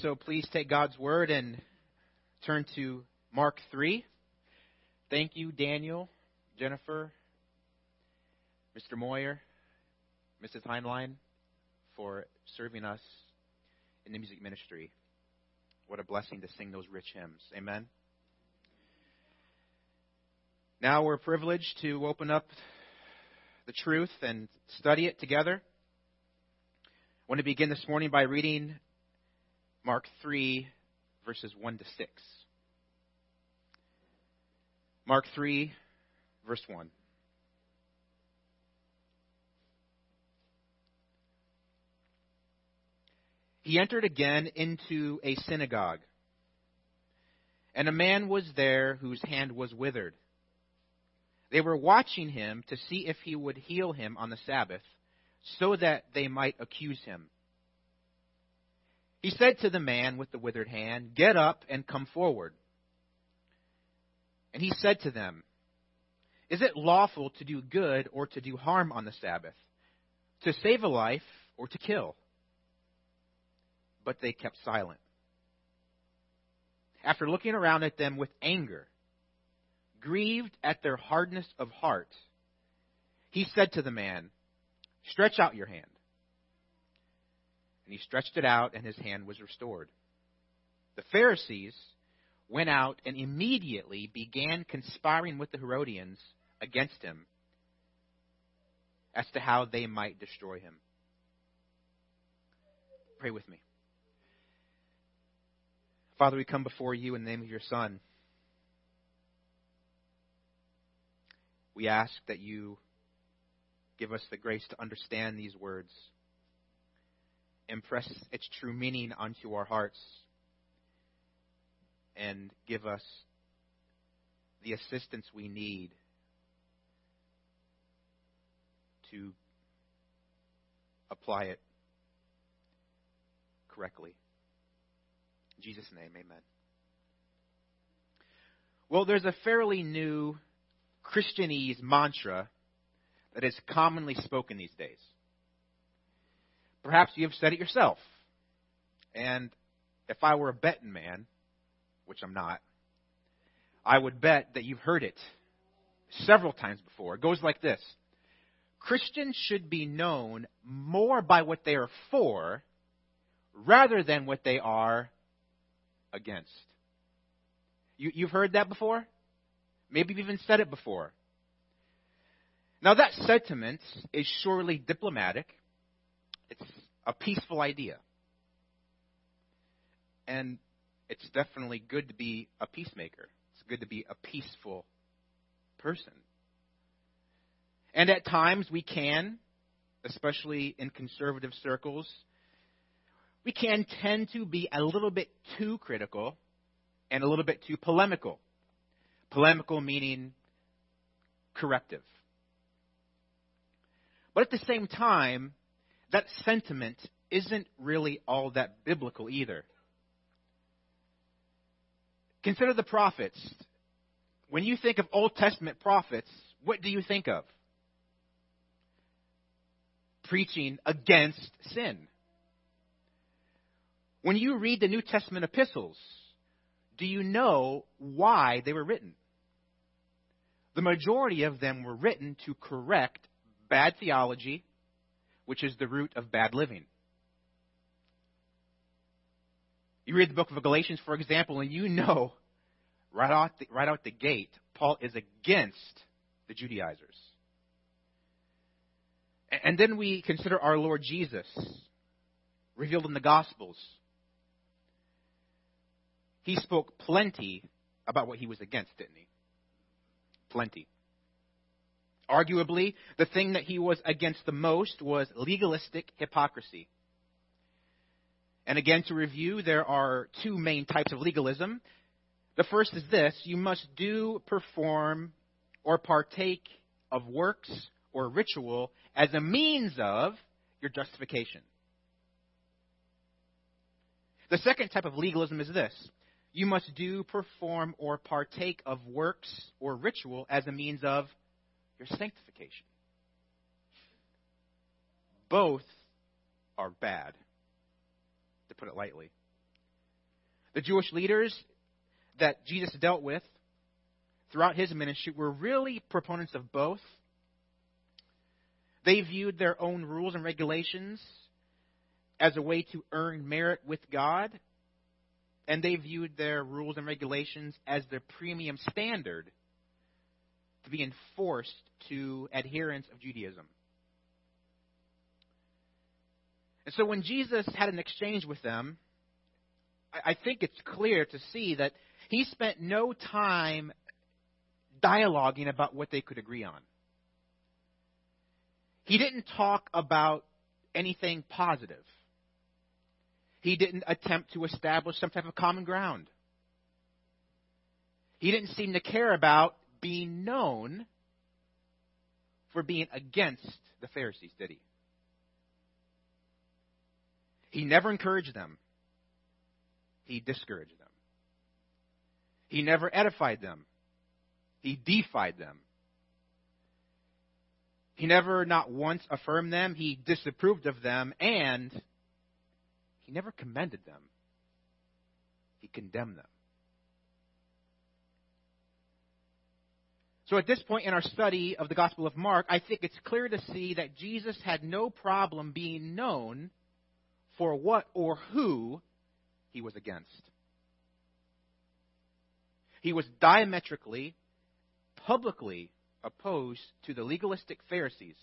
so please take God's word and turn to Mark 3. Thank you, Daniel, Jennifer, Mr. Moyer, Mrs. Heinlein, for serving us in the music ministry. What a blessing to sing those rich hymns. Amen. Now we're privileged to open up the truth and study it together. I want to begin this morning by reading Mark 3, verses 1 to 6. Mark 3, verse 1. He entered again into a synagogue, and a man was there whose hand was withered. They were watching him to see if he would heal him on the Sabbath, so that they might accuse him. He said to the man with the withered hand, Get up and come forward. And he said to them, Is it lawful to do good or to do harm on the Sabbath? To save a life or to kill? But they kept silent. After looking around at them with anger, grieved at their hardness of heart, he said to the man, Stretch out your hand. And he stretched it out, and his hand was restored. The Pharisees went out and immediately began conspiring with the Herodians against him as to how they might destroy him. Pray with me. Father, we come before you in the name of your Son. We ask that you give us the grace to understand these words, impress its true meaning onto our hearts, and give us the assistance we need to apply it correctly. In Jesus' name, amen. Well, there's a fairly new Christianese mantra that is commonly spoken these days. Perhaps you have said it yourself. And if I were a betting man, which I'm not, I would bet that you've heard it several times before. It goes like this Christians should be known more by what they are for rather than what they are against. You, have heard that before? Maybe you've even said it before. Now, that sentiment is surely diplomatic, it's a peaceful idea. And it's definitely good to be a peacemaker, it's good to be a peaceful person. And at times we can, especially in conservative circles, we can tend to be a little bit too critical and a little bit too polemical. Polemical meaning corrective. But at the same time, that sentiment isn't really all that biblical either. Consider the prophets. When you think of Old Testament prophets, what do you think of? Preaching against sin. When you read the New Testament epistles, do you know why they were written? The majority of them were written to correct bad theology, which is the root of bad living. You read the book of Galatians, for example, and you know right out the, right out the gate, Paul is against the Judaizers. And then we consider our Lord Jesus, revealed in the Gospels. He spoke plenty about what he was against, didn't he? Plenty. Arguably, the thing that he was against the most was legalistic hypocrisy. And again, to review, there are two main types of legalism. The first is this you must do, perform, or partake of works or ritual as a means of your justification. The second type of legalism is this you must do, perform, or partake of works or ritual as a means of your sanctification. Both are bad, to put it lightly. The Jewish leaders that Jesus dealt with throughout his ministry were really proponents of both. They viewed their own rules and regulations as a way to earn merit with God, and they viewed their rules and regulations as the premium standard to be enforced to adherents of Judaism. And so when Jesus had an exchange with them, I think it's clear to see that he spent no time dialoguing about what they could agree on. He didn't talk about anything positive. He didn't attempt to establish some type of common ground. He didn't seem to care about being known for being against the Pharisees, did he? He never encouraged them. He discouraged them. He never edified them. He defied them. He never, not once, affirmed them. He disapproved of them, and he never commended them. He condemned them. So at this point in our study of the Gospel of Mark, I think it's clear to see that Jesus had no problem being known for what or who he was against. He was diametrically, publicly opposed to the legalistic Pharisees.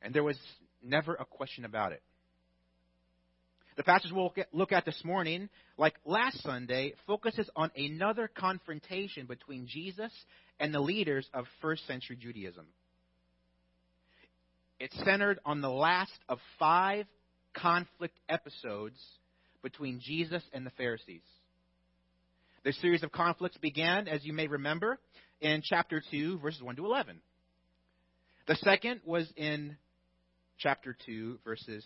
And there was never a question about it. The passage we'll look at this morning, like last Sunday, focuses on another confrontation between Jesus and the leaders of first century Judaism. It's centered on the last of five conflict episodes between Jesus and the Pharisees. The series of conflicts began, as you may remember, in chapter 2, verses 1 to 11. The second was in chapter 2, verses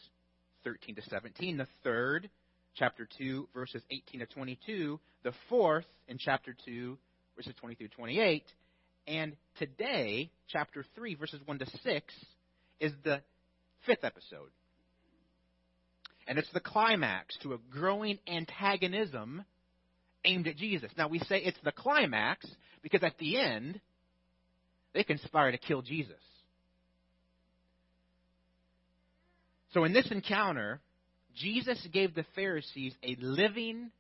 13 to 17. The third, chapter 2, verses 18 to 22. The fourth, in chapter 2, verses 20 through 28. And today, chapter 3, verses 1 to 6, is the fifth episode. And it's the climax to a growing antagonism aimed at Jesus. Now, we say it's the climax because at the end, they conspire to kill Jesus. So, in this encounter, Jesus gave the Pharisees a living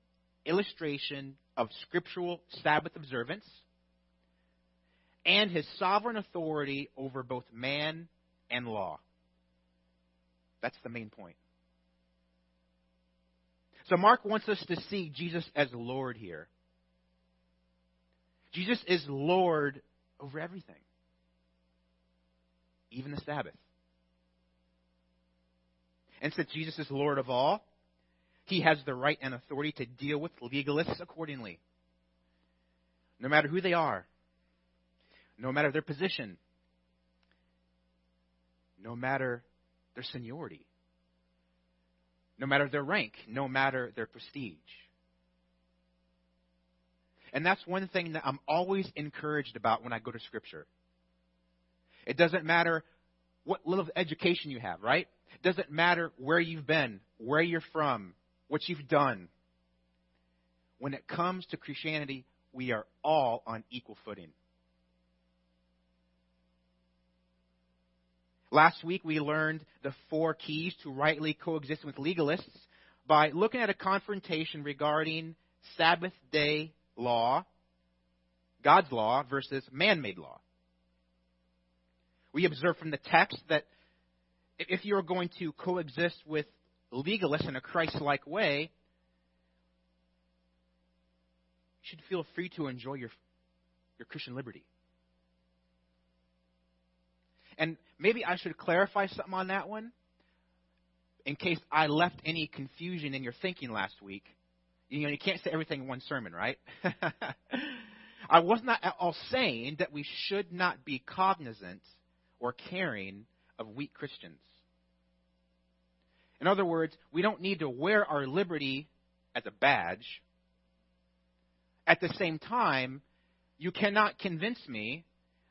illustration of scriptural Sabbath observance and his sovereign authority over both man and law. That's the main point. So Mark wants us to see Jesus as Lord here. Jesus is Lord over everything, even the Sabbath. And since Jesus is Lord of all, he has the right and authority to deal with legalists accordingly. No matter who they are, no matter their position, no matter their seniority no matter their rank, no matter their prestige. And that's one thing that I'm always encouraged about when I go to Scripture. It doesn't matter what little education you have, right? It doesn't matter where you've been, where you're from, what you've done. When it comes to Christianity, we are all on equal footing. Last week we learned the four keys to rightly coexist with legalists by looking at a confrontation regarding Sabbath day law, God's law, versus man made law. We observe from the text that if you're going to coexist with legalists in a Christ like way, you should feel free to enjoy your, your Christian liberty. And maybe I should clarify something on that one in case I left any confusion in your thinking last week. You know, you can't say everything in one sermon, right? I was not at all saying that we should not be cognizant or caring of weak Christians. In other words, we don't need to wear our liberty as a badge. At the same time, you cannot convince me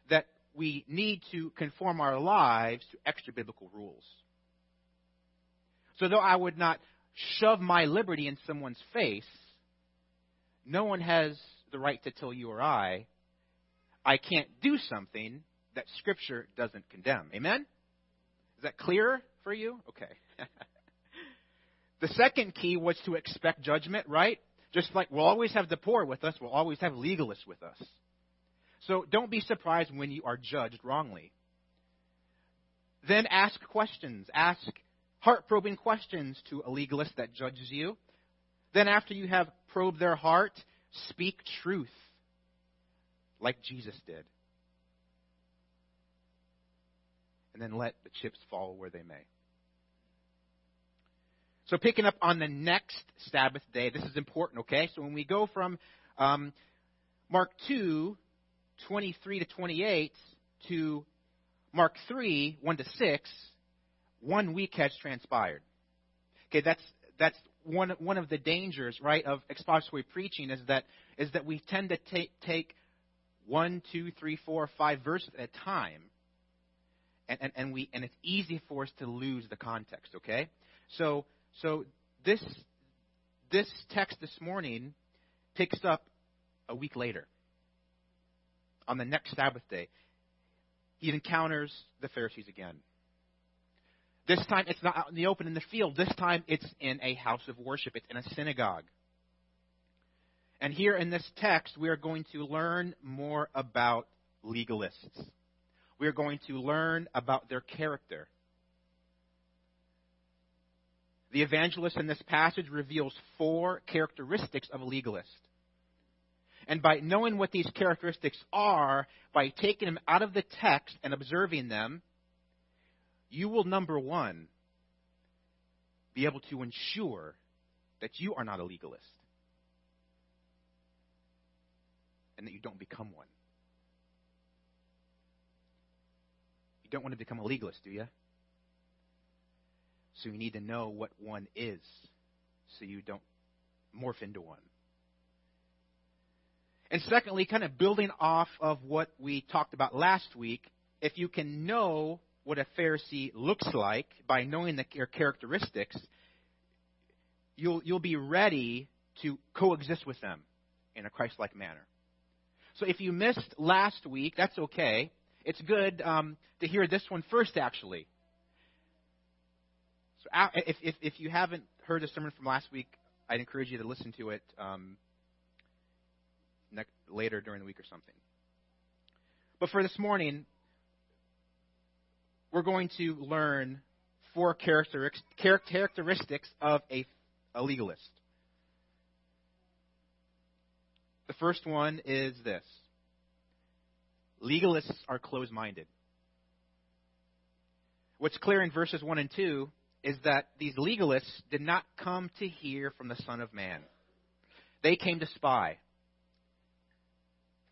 that we need to conform our lives to extra biblical rules. So, though I would not shove my liberty in someone's face, no one has the right to tell you or I, I can't do something that Scripture doesn't condemn. Amen? Is that clear for you? Okay. the second key was to expect judgment, right? Just like we'll always have the poor with us, we'll always have legalists with us. So don't be surprised when you are judged wrongly. Then ask questions. Ask heart probing questions to a legalist that judges you. Then, after you have probed their heart, speak truth like Jesus did. And then let the chips fall where they may. So, picking up on the next Sabbath day, this is important, okay? So, when we go from um, Mark 2, 23 to 28, to Mark 3, 1 to 6, one week has transpired. Okay, that's that's one one of the dangers, right, of expository preaching is that is that we tend to take take one, two, three, four, five verses at a time, and, and, and we and it's easy for us to lose the context. Okay, so so this this text this morning picks up a week later on the next Sabbath day. He encounters the Pharisees again. This time it's not out in the open in the field. This time it's in a house of worship. It's in a synagogue. And here in this text, we are going to learn more about legalists. We are going to learn about their character. The evangelist in this passage reveals four characteristics of a legalist. And by knowing what these characteristics are, by taking them out of the text and observing them, you will, number one, be able to ensure that you are not a legalist and that you don't become one. You don't want to become a legalist, do you? So you need to know what one is so you don't morph into one. And secondly, kind of building off of what we talked about last week, if you can know what a Pharisee looks like by knowing their characteristics, you'll, you'll be ready to coexist with them in a Christ like manner. So if you missed last week, that's okay. It's good um, to hear this one first, actually. If, if, if you haven't heard the sermon from last week, I'd encourage you to listen to it um, next, later during the week or something. But for this morning, we're going to learn four characteristics of a, a legalist. The first one is this legalists are closed minded. What's clear in verses 1 and 2 is that these legalists did not come to hear from the Son of Man, they came to spy.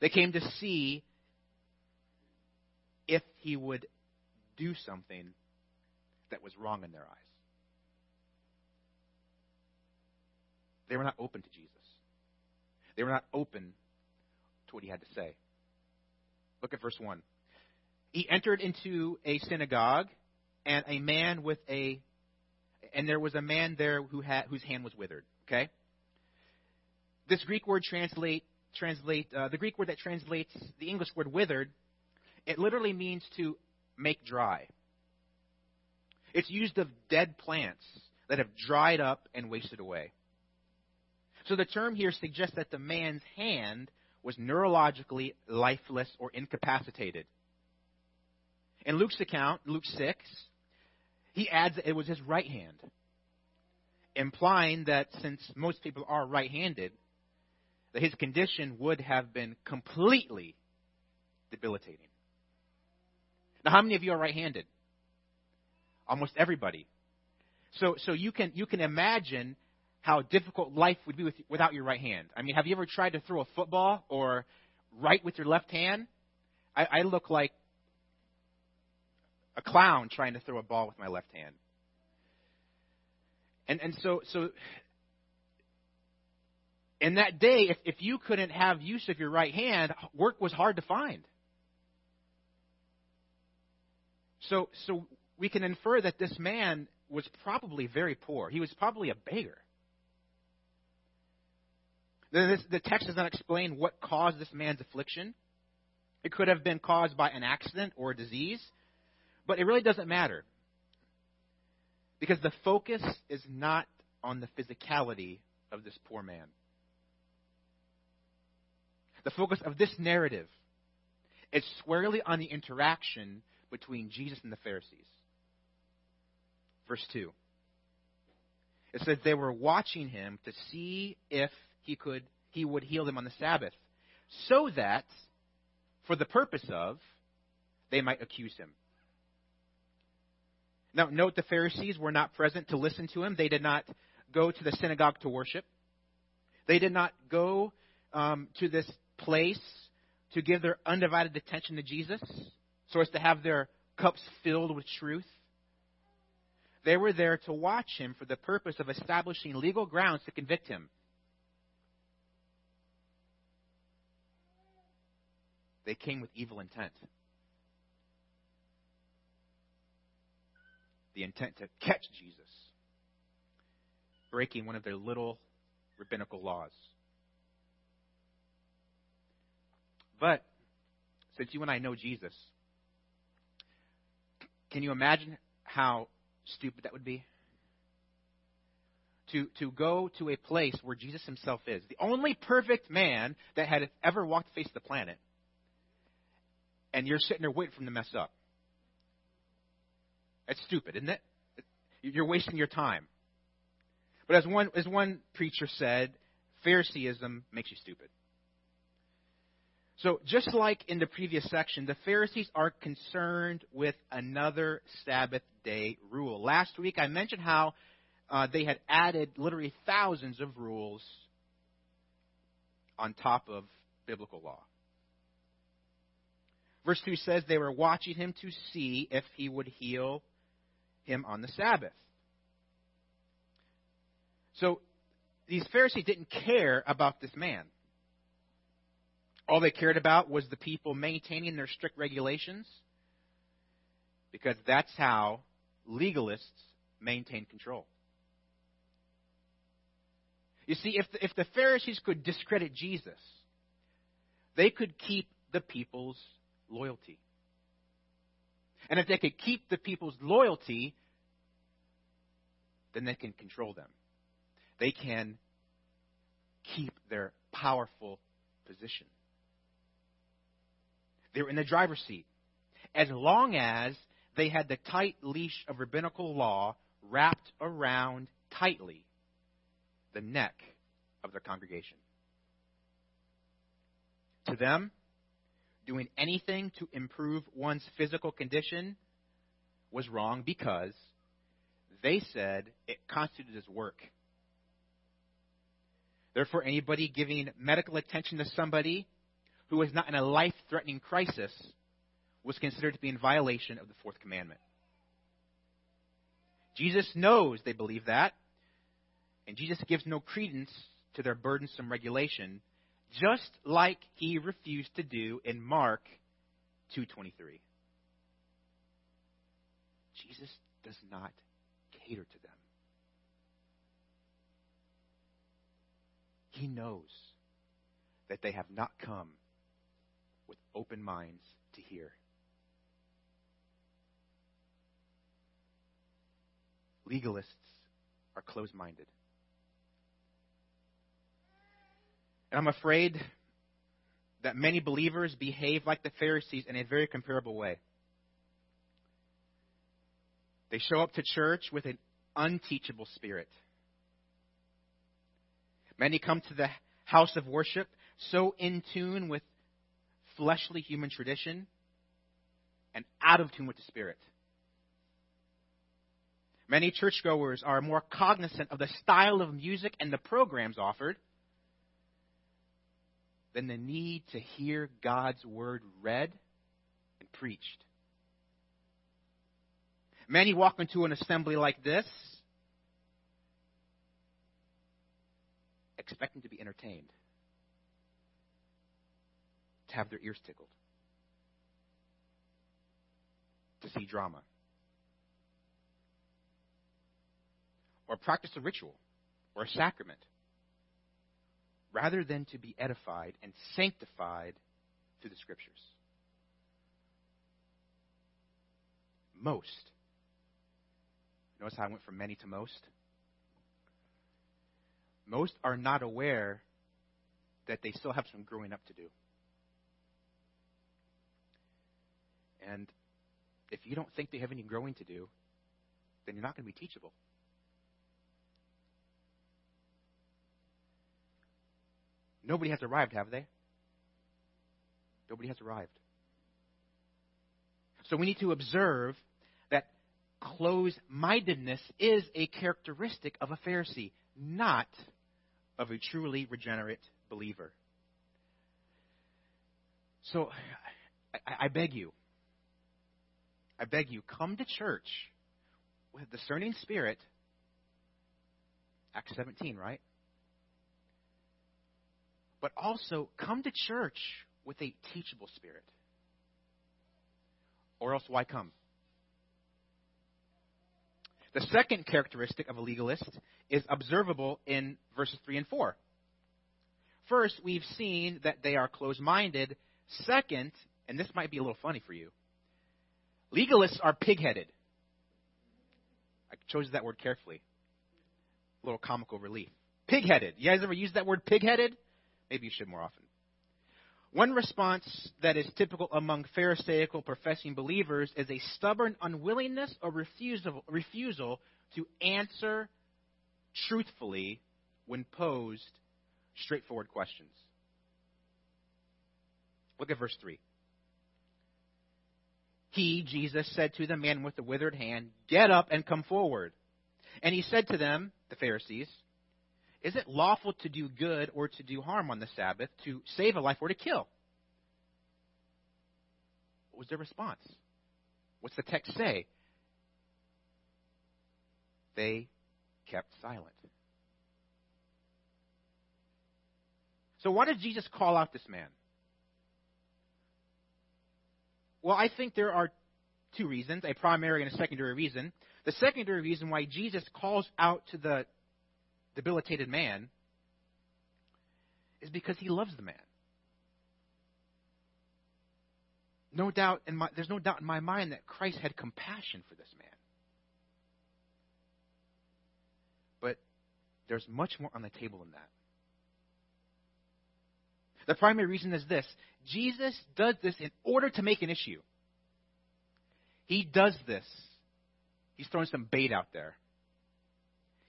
They came to see if he would do something that was wrong in their eyes. They were not open to Jesus. They were not open to what he had to say. Look at verse 1. He entered into a synagogue, and a man with a and there was a man there who had whose hand was withered. Okay. This Greek word translate translate uh, the Greek word that translates the English word withered. It literally means to make dry. It's used of dead plants that have dried up and wasted away. So the term here suggests that the man's hand was neurologically lifeless or incapacitated. In Luke's account, Luke 6, he adds that it was his right hand, implying that since most people are right handed, that his condition would have been completely debilitating. Now, how many of you are right-handed? Almost everybody. So, so you can you can imagine how difficult life would be with, without your right hand. I mean, have you ever tried to throw a football or write with your left hand? I, I look like a clown trying to throw a ball with my left hand. And and so so in that day, if, if you couldn't have use of your right hand, work was hard to find. So, so we can infer that this man was probably very poor. He was probably a beggar. The, the text does not explain what caused this man's affliction. It could have been caused by an accident or a disease, but it really doesn't matter. Because the focus is not on the physicality of this poor man. The focus of this narrative is squarely on the interaction between Jesus and the Pharisees. Verse 2. It says they were watching him to see if he could he would heal them on the Sabbath, so that for the purpose of they might accuse him. Now note the Pharisees were not present to listen to him. They did not go to the synagogue to worship. They did not go um, to this place to give their undivided attention to Jesus, so as to have their cups filled with truth. They were there to watch him for the purpose of establishing legal grounds to convict him. They came with evil intent. The intent to catch Jesus, breaking one of their little rabbinical laws. But since you and I know Jesus, can you imagine how stupid that would be? To, to go to a place where Jesus himself is, the only perfect man that had ever walked the face of the planet, and you're sitting there waiting for him to mess up. That's stupid, isn't it? You're wasting your time. But as one, as one preacher said, Phariseeism makes you stupid. So, just like in the previous section, the Pharisees are concerned with another Sabbath day rule. Last week, I mentioned how uh, they had added literally thousands of rules on top of biblical law. Verse 2 says they were watching him to see if he would heal him on the Sabbath. So, these Pharisees didn't care about this man. All they cared about was the people maintaining their strict regulations because that's how legalists maintain control. You see, if the, if the Pharisees could discredit Jesus, they could keep the people's loyalty. And if they could keep the people's loyalty, then they can control them. They can keep their powerful position. They were in the driver's seat. As long as they had the tight leash of rabbinical law wrapped around tightly the neck of their congregation. To them, doing anything to improve one's physical condition was wrong because they said it constituted as work. Therefore, anybody giving medical attention to somebody who was not in a life threatening crisis was considered to be in violation of the fourth commandment. Jesus knows they believe that, and Jesus gives no credence to their burdensome regulation, just like he refused to do in Mark 2:23. Jesus does not cater to them. He knows that they have not come with open minds to hear. Legalists are closed minded. And I'm afraid that many believers behave like the Pharisees in a very comparable way. They show up to church with an unteachable spirit. Many come to the house of worship so in tune with fleshly human tradition and out of tune with the Spirit. Many churchgoers are more cognizant of the style of music and the programs offered than the need to hear God's word read and preached. Many walk into an assembly like this expecting to be entertained to have their ears tickled, to see drama, or practice a ritual or a sacrament rather than to be edified and sanctified through the Scriptures. Most. Notice how I went from many to most? Most are not aware that they still have some growing up to do. And if you don't think they have any growing to do, then you're not going to be teachable. Nobody has arrived, have they? Nobody has arrived. So we need to observe that closed mindedness is a characteristic of a Pharisee, not of a truly regenerate believer. So I, I beg you, I beg you, come to church with a discerning spirit. Acts 17, right? But also come to church with a teachable spirit. Or else, why come? The second characteristic of a legalist is observable in verses 3 and 4. First, we've seen that they are closed minded. Second, and this might be a little funny for you, legalists are pig headed. I chose that word carefully. A little comical relief. Pig headed. You guys ever use that word pig headed? Maybe you should more often. One response that is typical among Pharisaical professing believers is a stubborn unwillingness or refusal, refusal to answer truthfully when posed straightforward questions. Look at verse 3. He, Jesus, said to the man with the withered hand, Get up and come forward. And he said to them, the Pharisees, Is it lawful to do good or to do harm on the Sabbath, to save a life or to kill? What was their response? What's the text say? They kept silent. So, why did Jesus call out this man? Well, I think there are two reasons a primary and a secondary reason. The secondary reason why Jesus calls out to the debilitated man is because he loves the man. No doubt in my, there's no doubt in my mind that Christ had compassion for this man. But there's much more on the table than that. The primary reason is this Jesus does this in order to make an issue. He does this. He's throwing some bait out there.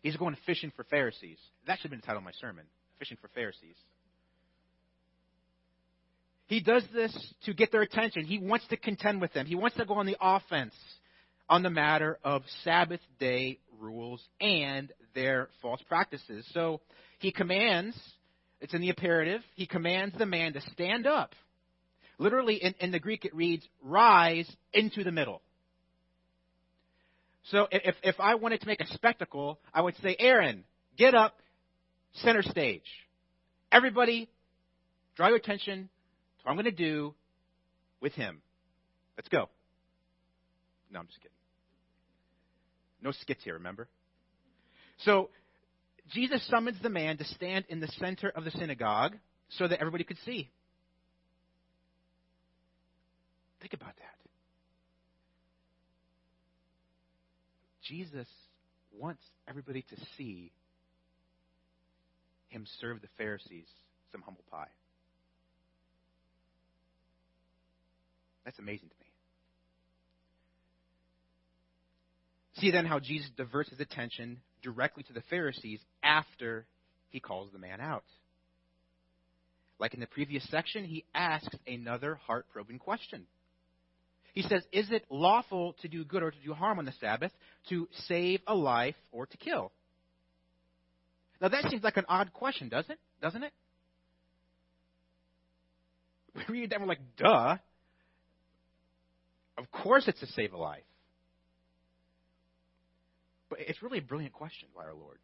He's going fishing for Pharisees. That should have been the title of my sermon Fishing for Pharisees. He does this to get their attention. He wants to contend with them. He wants to go on the offense on the matter of Sabbath day rules and their false practices. So he commands it's in the imperative. He commands the man to stand up. Literally, in, in the Greek, it reads, rise into the middle. So if, if I wanted to make a spectacle, I would say, Aaron, get up, center stage. Everybody, draw your attention to what I'm going to do with him. Let's go. No, I'm just kidding. No skits here, remember? So Jesus summons the man to stand in the center of the synagogue so that everybody could see. Think about that. Jesus wants everybody to see him serve the Pharisees some humble pie. That's amazing to me. See then how Jesus diverts his attention directly to the Pharisees after he calls the man out. Like in the previous section, he asks another heart probing question. He says, Is it lawful to do good or to do harm on the Sabbath, to save a life or to kill? Now that seems like an odd question, doesn't it? Doesn't it? We read that we're like, duh. Of course it's to save a life. But it's really a brilliant question by our Lord.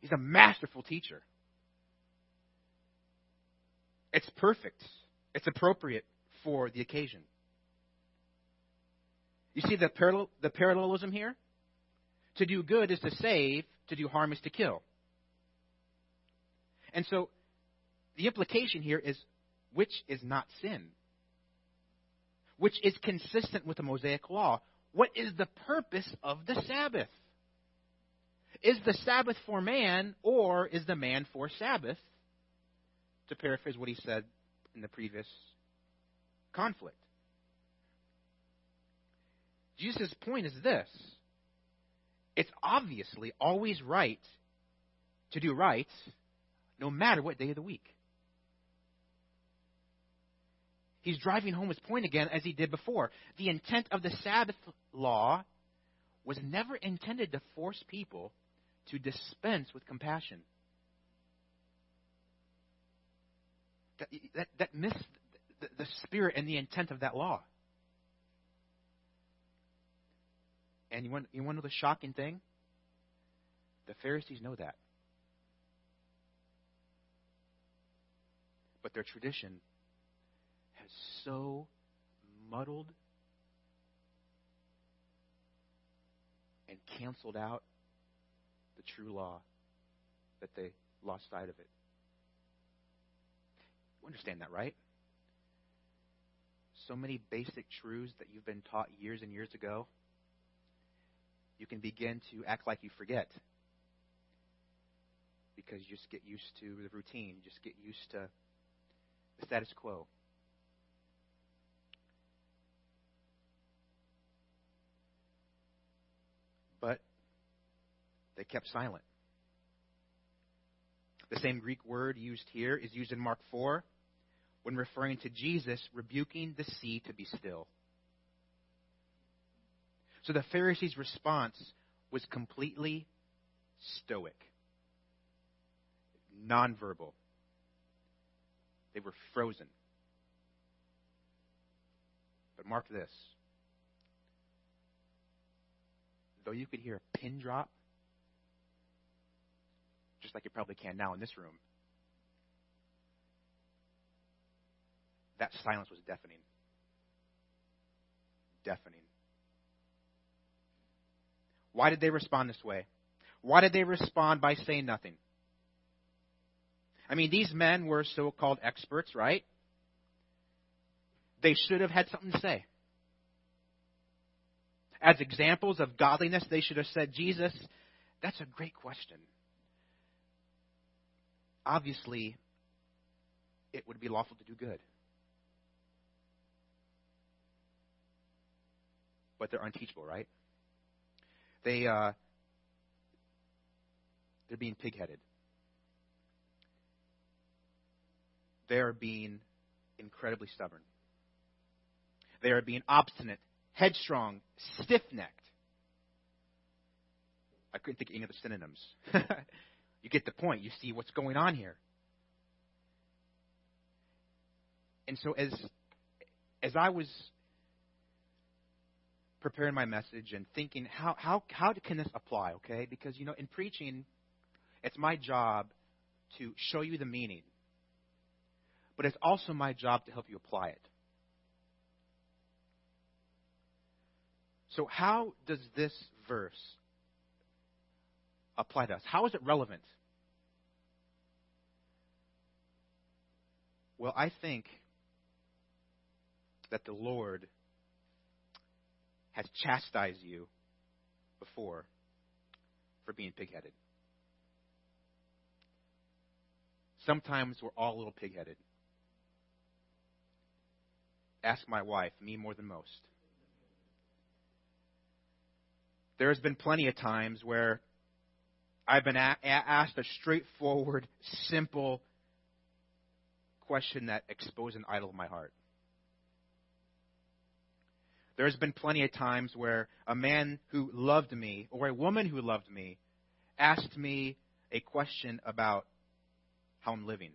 He's a masterful teacher. It's perfect. It's appropriate for the occasion. You see the, parallel, the parallelism here? To do good is to save, to do harm is to kill. And so the implication here is which is not sin, which is consistent with the Mosaic law. What is the purpose of the Sabbath? Is the Sabbath for man, or is the man for Sabbath? To paraphrase what he said in the previous conflict. Jesus' point is this it's obviously always right to do right, no matter what day of the week. He's driving home his point again as he did before. The intent of the Sabbath law was never intended to force people to dispense with compassion. That, that, that missed the, spirit and the intent of that law. And you want, you want to know the shocking thing? The Pharisees know that. But their tradition has so muddled and canceled out the true law that they lost sight of it. You understand that, right? So many basic truths that you've been taught years and years ago, you can begin to act like you forget because you just get used to the routine, you just get used to the status quo. But they kept silent. The same Greek word used here is used in Mark 4 when referring to Jesus rebuking the sea to be still. So the Pharisees' response was completely stoic, nonverbal. They were frozen. But mark this. Though you could hear a pin drop, just like you probably can now in this room, that silence was deafening. Deafening. Why did they respond this way? Why did they respond by saying nothing? I mean, these men were so called experts, right? They should have had something to say. As examples of godliness, they should have said, Jesus, that's a great question. Obviously, it would be lawful to do good. But they're unteachable, right? They uh, they're being pigheaded. they are being incredibly stubborn. They are being obstinate, headstrong, stiff necked. I couldn't think of any other synonyms. you get the point. You see what's going on here. And so as as I was preparing my message and thinking how how how can this apply, okay? Because you know, in preaching, it's my job to show you the meaning but it's also my job to help you apply it. So, how does this verse apply to us? How is it relevant? Well, I think that the Lord has chastised you before for being pigheaded. Sometimes we're all a little pigheaded. Ask my wife, me more than most. There's been plenty of times where I've been a- asked a straightforward, simple question that exposed an idol of my heart. There's been plenty of times where a man who loved me or a woman who loved me asked me a question about how I'm living.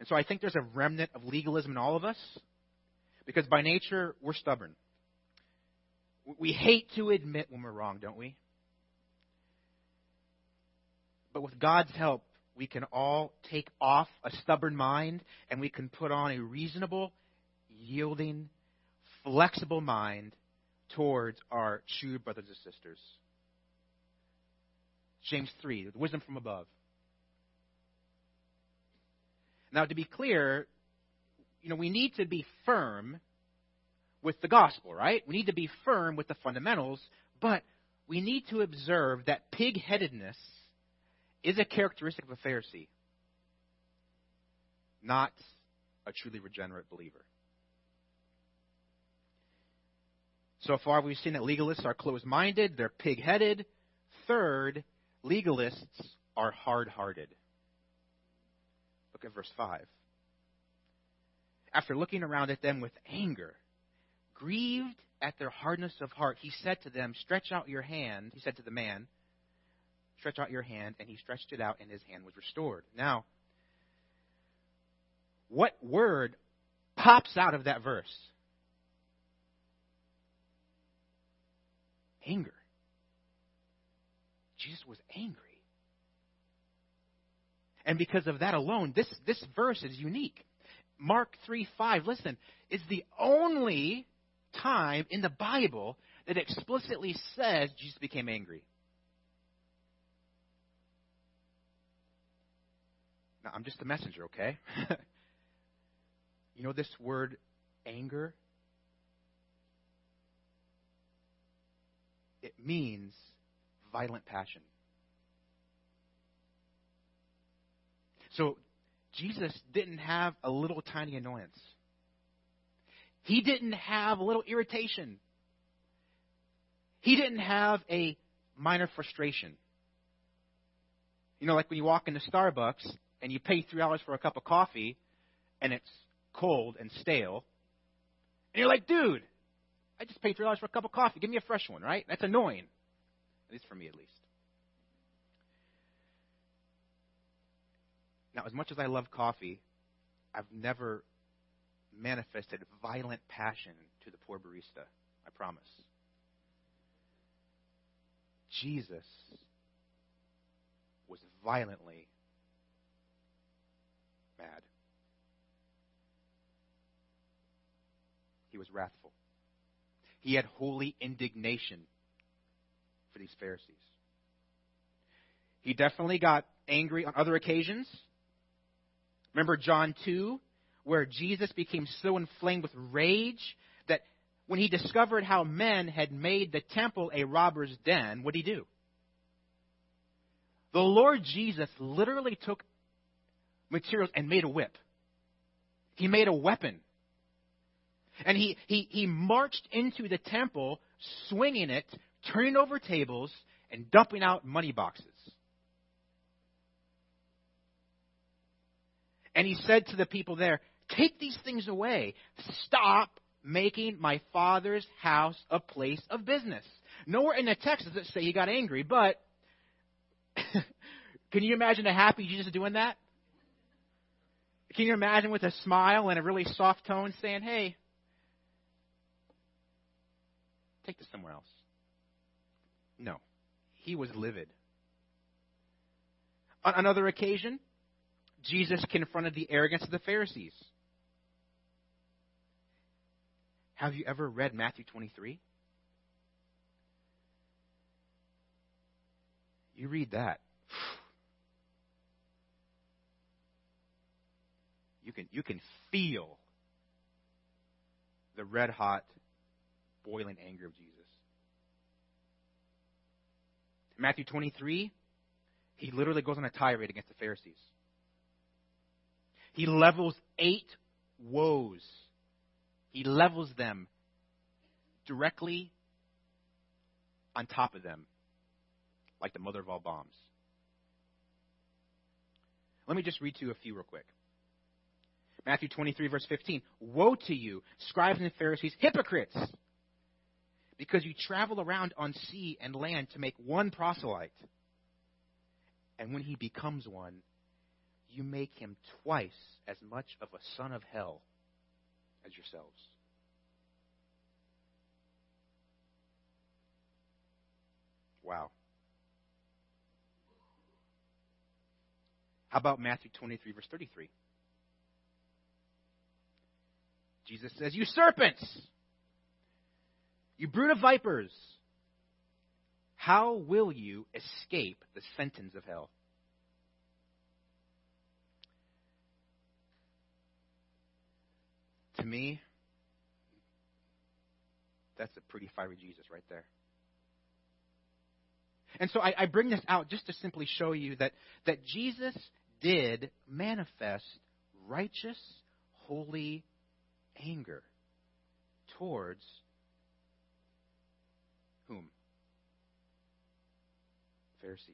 And so I think there's a remnant of legalism in all of us because by nature, we're stubborn. We hate to admit when we're wrong, don't we? But with God's help, we can all take off a stubborn mind and we can put on a reasonable, yielding, flexible mind towards our true brothers and sisters. James 3, the wisdom from above. Now, to be clear, you know, we need to be firm with the gospel, right? We need to be firm with the fundamentals, but we need to observe that pig headedness is a characteristic of a Pharisee, not a truly regenerate believer. So far, we've seen that legalists are closed minded, they're pig headed. Third, legalists are hard hearted. Look at verse 5. After looking around at them with anger, grieved at their hardness of heart, he said to them, Stretch out your hand. He said to the man, Stretch out your hand. And he stretched it out, and his hand was restored. Now, what word pops out of that verse? Anger. Jesus was angry. And because of that alone, this, this verse is unique. Mark 3 5, listen, is the only time in the Bible that explicitly says Jesus became angry. I'm just the messenger, okay? you know this word anger? It means violent passion. So, Jesus didn't have a little tiny annoyance. He didn't have a little irritation. He didn't have a minor frustration. You know, like when you walk into Starbucks and you pay three dollars for a cup of coffee and it's cold and stale, and you're like, dude, I just paid three dollars for a cup of coffee. Give me a fresh one, right? That's annoying. At least for me, at least. Now, as much as I love coffee, I've never manifested violent passion to the poor barista. I promise. Jesus was violently mad. He was wrathful. He had holy indignation for these Pharisees. He definitely got angry on other occasions. Remember John 2, where Jesus became so inflamed with rage that when he discovered how men had made the temple a robber's den, what did he do? The Lord Jesus literally took materials and made a whip. He made a weapon. And he, he, he marched into the temple, swinging it, turning over tables, and dumping out money boxes. And he said to the people there, Take these things away. Stop making my father's house a place of business. Nowhere in the text does it say he got angry, but can you imagine a happy Jesus doing that? Can you imagine with a smile and a really soft tone saying, Hey, take this somewhere else? No. He was livid. On another occasion, Jesus confronted the arrogance of the Pharisees. Have you ever read Matthew 23? You read that. You can, you can feel the red hot, boiling anger of Jesus. Matthew 23, he literally goes on a tirade against the Pharisees. He levels eight woes. He levels them directly on top of them, like the mother of all bombs. Let me just read to you a few real quick. Matthew 23, verse 15. Woe to you, scribes and Pharisees, hypocrites! Because you travel around on sea and land to make one proselyte. And when he becomes one, you make him twice as much of a son of hell as yourselves. Wow. How about Matthew 23, verse 33? Jesus says, You serpents! You brood of vipers! how will you escape the sentence of hell? To me, that's a pretty fiery Jesus right there. And so I, I, bring this out just to simply show you that, that Jesus did manifest righteous, holy anger towards whom? Pharisees.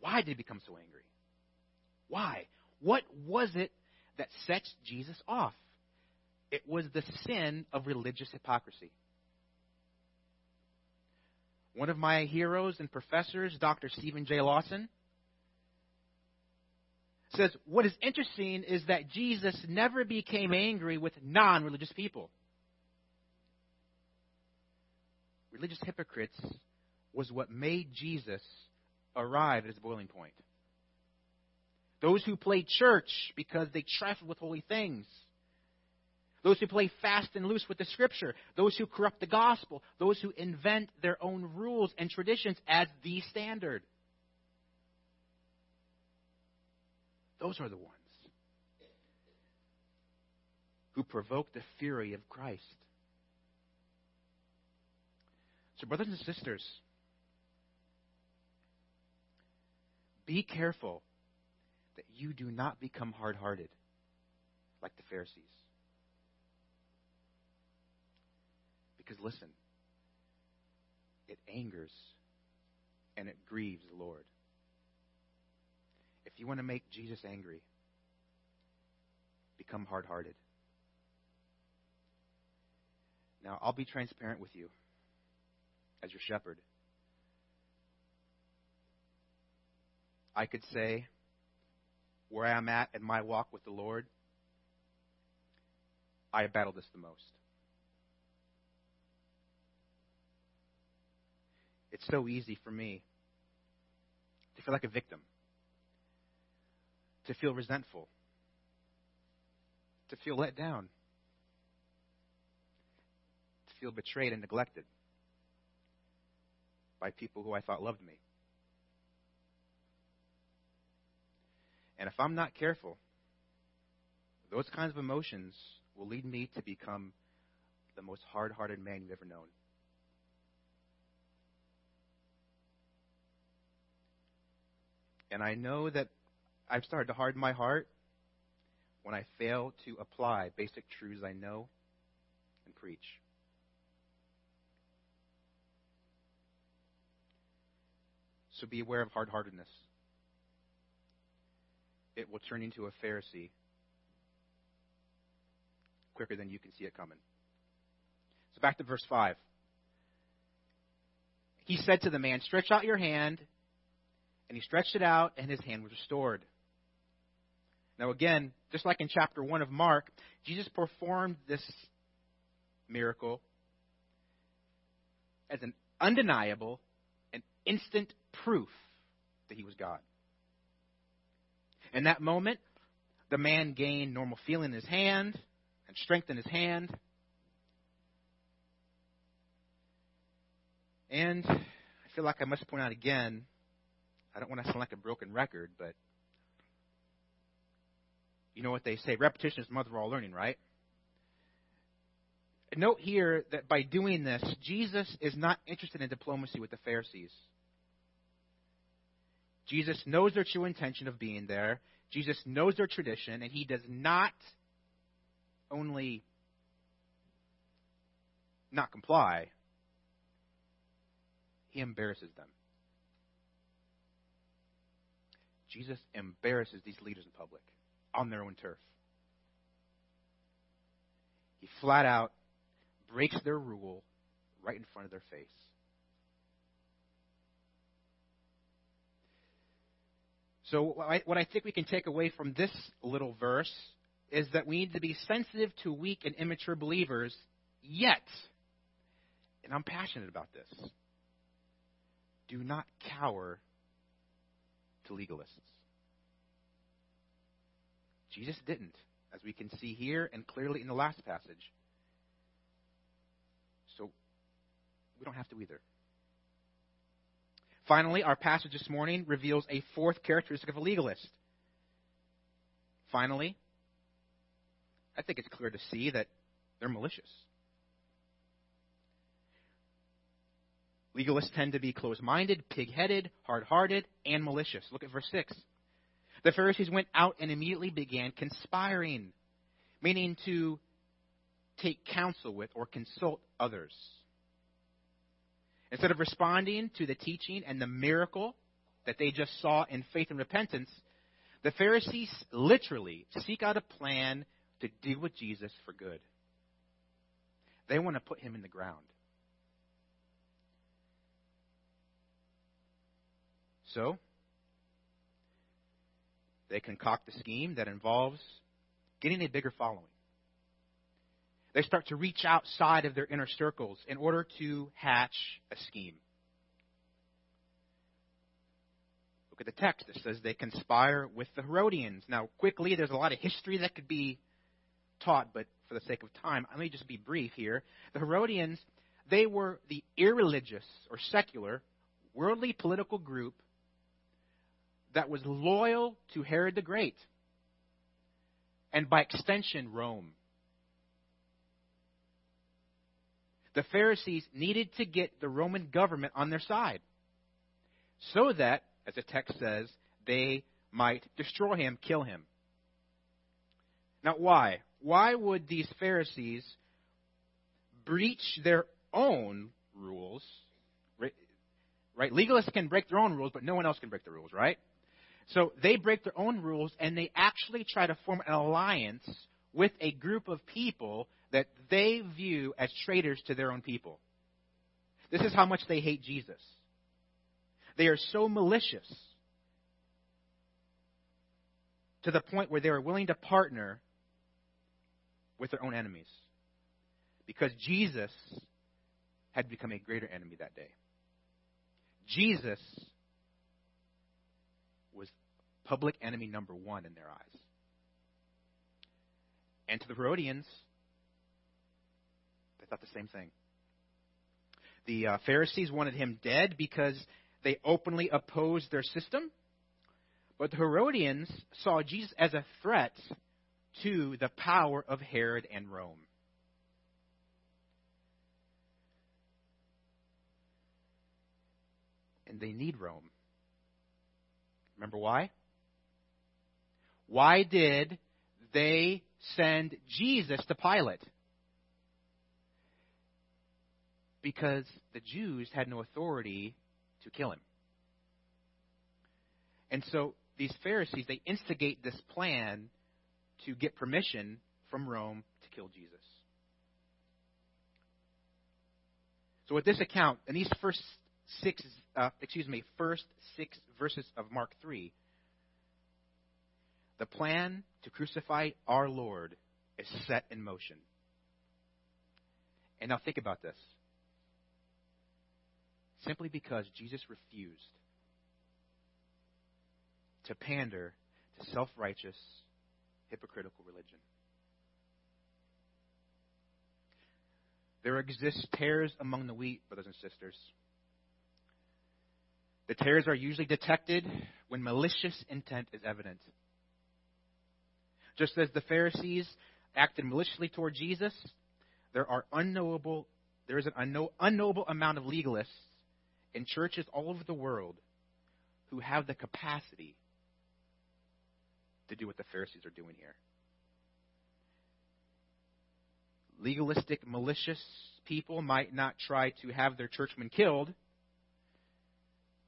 Why did he become so angry? Why? What was it that sets Jesus off? It was the sin of religious hypocrisy. One of my heroes and professors, Dr. Steven J. Lawson, says what is interesting is that Jesus never became angry with non religious people. Religious hypocrites was what made Jesus arrive at his boiling point. Those who play church because they trifled with holy things. Those who play fast and loose with the scripture. Those who corrupt the gospel. Those who invent their own rules and traditions as the standard. Those are the ones who provoke the fury of Christ. So, brothers and sisters, be careful that you do not become hard hearted like the Pharisees. Because listen, it angers and it grieves the Lord. If you want to make Jesus angry, become hard hearted. Now, I'll be transparent with you as your shepherd. I could say where I'm at in my walk with the Lord, I battle this the most. It's so easy for me to feel like a victim to feel resentful, to feel let down, to feel betrayed and neglected by people who I thought loved me. And if I'm not careful, those kinds of emotions will lead me to become the most hard hearted man you've ever known. And I know that I've started to harden my heart when I fail to apply basic truths I know and preach. So be aware of hard heartedness. It will turn into a Pharisee quicker than you can see it coming. So back to verse 5. He said to the man, Stretch out your hand. And he stretched it out, and his hand was restored. Now, again, just like in chapter 1 of Mark, Jesus performed this miracle as an undeniable and instant proof that he was God. In that moment, the man gained normal feeling in his hand and strength in his hand. And I feel like I must point out again, I don't want to sound like a broken record, but you know what they say repetition is the mother of all learning, right? Note here that by doing this, Jesus is not interested in diplomacy with the Pharisees. Jesus knows their true intention of being there. Jesus knows their tradition, and he does not only not comply, he embarrasses them. Jesus embarrasses these leaders in public on their own turf. He flat out breaks their rule right in front of their face. So, what I think we can take away from this little verse is that we need to be sensitive to weak and immature believers, yet, and I'm passionate about this, do not cower to legalists. Jesus didn't, as we can see here and clearly in the last passage. So we don't have to either. Finally, our passage this morning reveals a fourth characteristic of a legalist. Finally, I think it's clear to see that they're malicious. Legalists tend to be close minded, pig headed, hard hearted, and malicious. Look at verse 6. The Pharisees went out and immediately began conspiring, meaning to take counsel with or consult others. Instead of responding to the teaching and the miracle that they just saw in faith and repentance, the Pharisees literally seek out a plan to deal with Jesus for good. They want to put him in the ground. So, they concoct a scheme that involves getting a bigger following. They start to reach outside of their inner circles in order to hatch a scheme. Look at the text. It says they conspire with the Herodians. Now, quickly, there's a lot of history that could be taught, but for the sake of time, let me just be brief here. The Herodians, they were the irreligious or secular, worldly political group that was loyal to Herod the Great, and by extension, Rome. the Pharisees needed to get the Roman government on their side so that, as the text says, they might destroy him, kill him. Now, why? Why would these Pharisees breach their own rules? Right? Legalists can break their own rules, but no one else can break the rules, right? So they break their own rules and they actually try to form an alliance with a group of people that they view as traitors to their own people. This is how much they hate Jesus. They are so malicious to the point where they are willing to partner with their own enemies because Jesus had become a greater enemy that day. Jesus public enemy number one in their eyes. And to the Herodians, they thought the same thing. The uh, Pharisees wanted him dead because they openly opposed their system. But the Herodians saw Jesus as a threat to the power of Herod and Rome. And they need Rome. Remember why? Why did they send Jesus to Pilate? because the Jews had no authority to kill him. And so these Pharisees, they instigate this plan to get permission from Rome to kill Jesus. So with this account, in these first six, uh, excuse me, first six verses of Mark 3, the plan to crucify our Lord is set in motion. And now think about this simply because Jesus refused to pander to self righteous, hypocritical religion. There exist tares among the wheat, brothers and sisters. The tares are usually detected when malicious intent is evident. Just as the Pharisees acted maliciously toward Jesus, there are unknowable there is an unknowable amount of legalists in churches all over the world who have the capacity to do what the Pharisees are doing here. Legalistic, malicious people might not try to have their churchmen killed,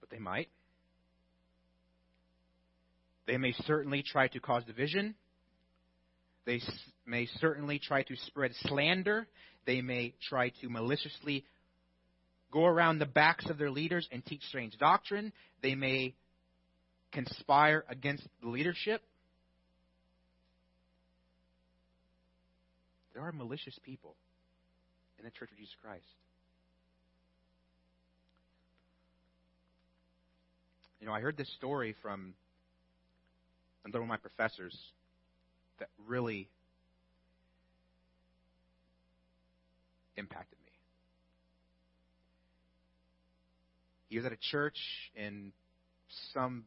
but they might. They may certainly try to cause division. They may certainly try to spread slander. They may try to maliciously go around the backs of their leaders and teach strange doctrine. They may conspire against the leadership. There are malicious people in the Church of Jesus Christ. You know, I heard this story from another one of my professors that really impacted me. He was at a church in some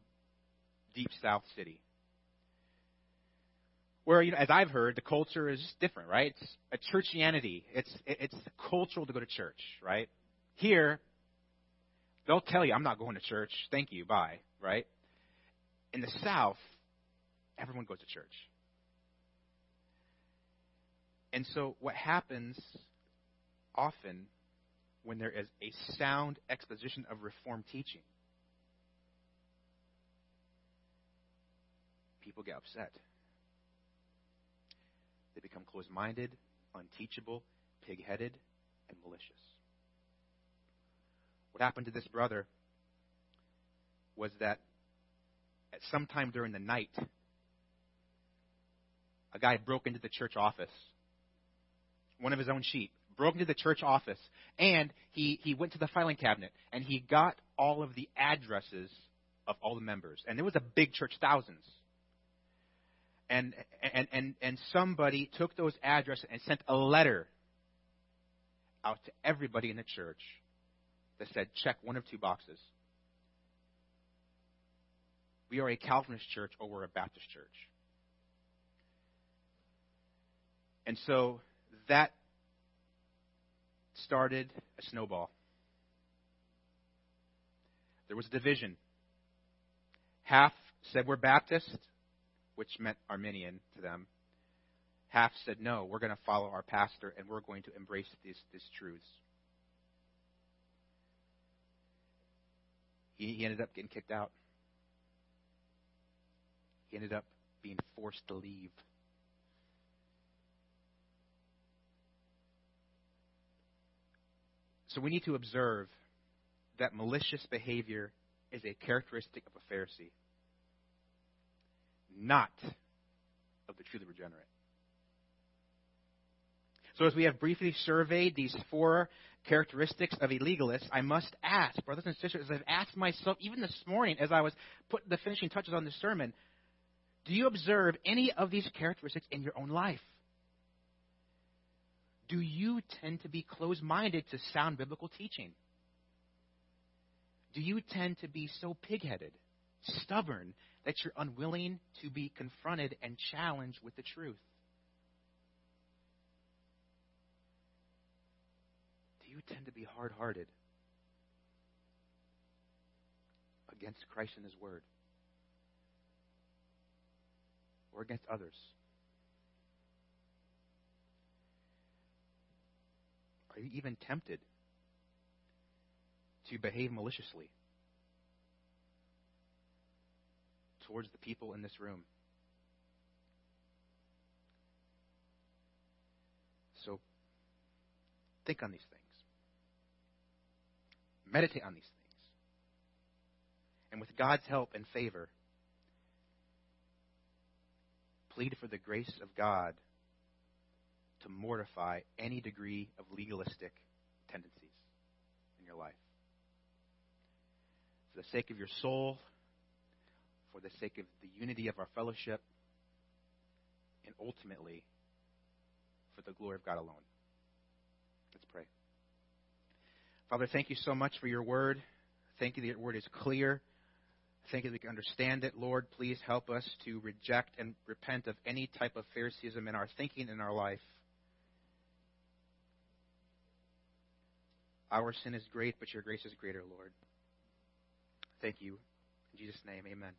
deep south city. Where, you know, as I've heard, the culture is different, right? It's a churchianity. It's it's cultural to go to church, right? Here, they'll tell you, "I'm not going to church. Thank you, bye." Right? In the South, everyone goes to church. And so, what happens often when there is a sound exposition of Reformed teaching, people get upset. They become closed minded, unteachable, pig headed, and malicious. What happened to this brother was that at some time during the night, a guy broke into the church office, one of his own sheep, broke into the church office, and he, he went to the filing cabinet and he got all of the addresses of all the members. And it was a big church, thousands and, and, and, and somebody took those addresses and sent a letter out to everybody in the church that said, check one of two boxes. We are a Calvinist church or we're a Baptist church. And so that started a snowball. There was a division. Half said we're Baptist, which meant Arminian to them. Half said, no, we're going to follow our pastor and we're going to embrace these, these truths. He, he ended up getting kicked out. He ended up being forced to leave. So we need to observe that malicious behavior is a characteristic of a Pharisee not of the truly regenerate. So, as we have briefly surveyed these four characteristics of a legalist, I must ask, brothers and sisters, as I've asked myself even this morning as I was putting the finishing touches on the sermon, do you observe any of these characteristics in your own life? Do you tend to be closed minded to sound biblical teaching? Do you tend to be so pig headed, stubborn, that you're unwilling to be confronted and challenged with the truth? Do you tend to be hard hearted against Christ and His Word? Or against others? Are you even tempted to behave maliciously? towards the people in this room. So think on these things. Meditate on these things. And with God's help and favor, plead for the grace of God to mortify any degree of legalistic tendencies in your life. For the sake of your soul, for the sake of the unity of our fellowship, and ultimately for the glory of God alone. Let's pray. Father, thank you so much for your word. Thank you that your word is clear. Thank you that we can understand it. Lord, please help us to reject and repent of any type of Phariseeism in our thinking in our life. Our sin is great, but your grace is greater, Lord. Thank you. In Jesus' name, amen.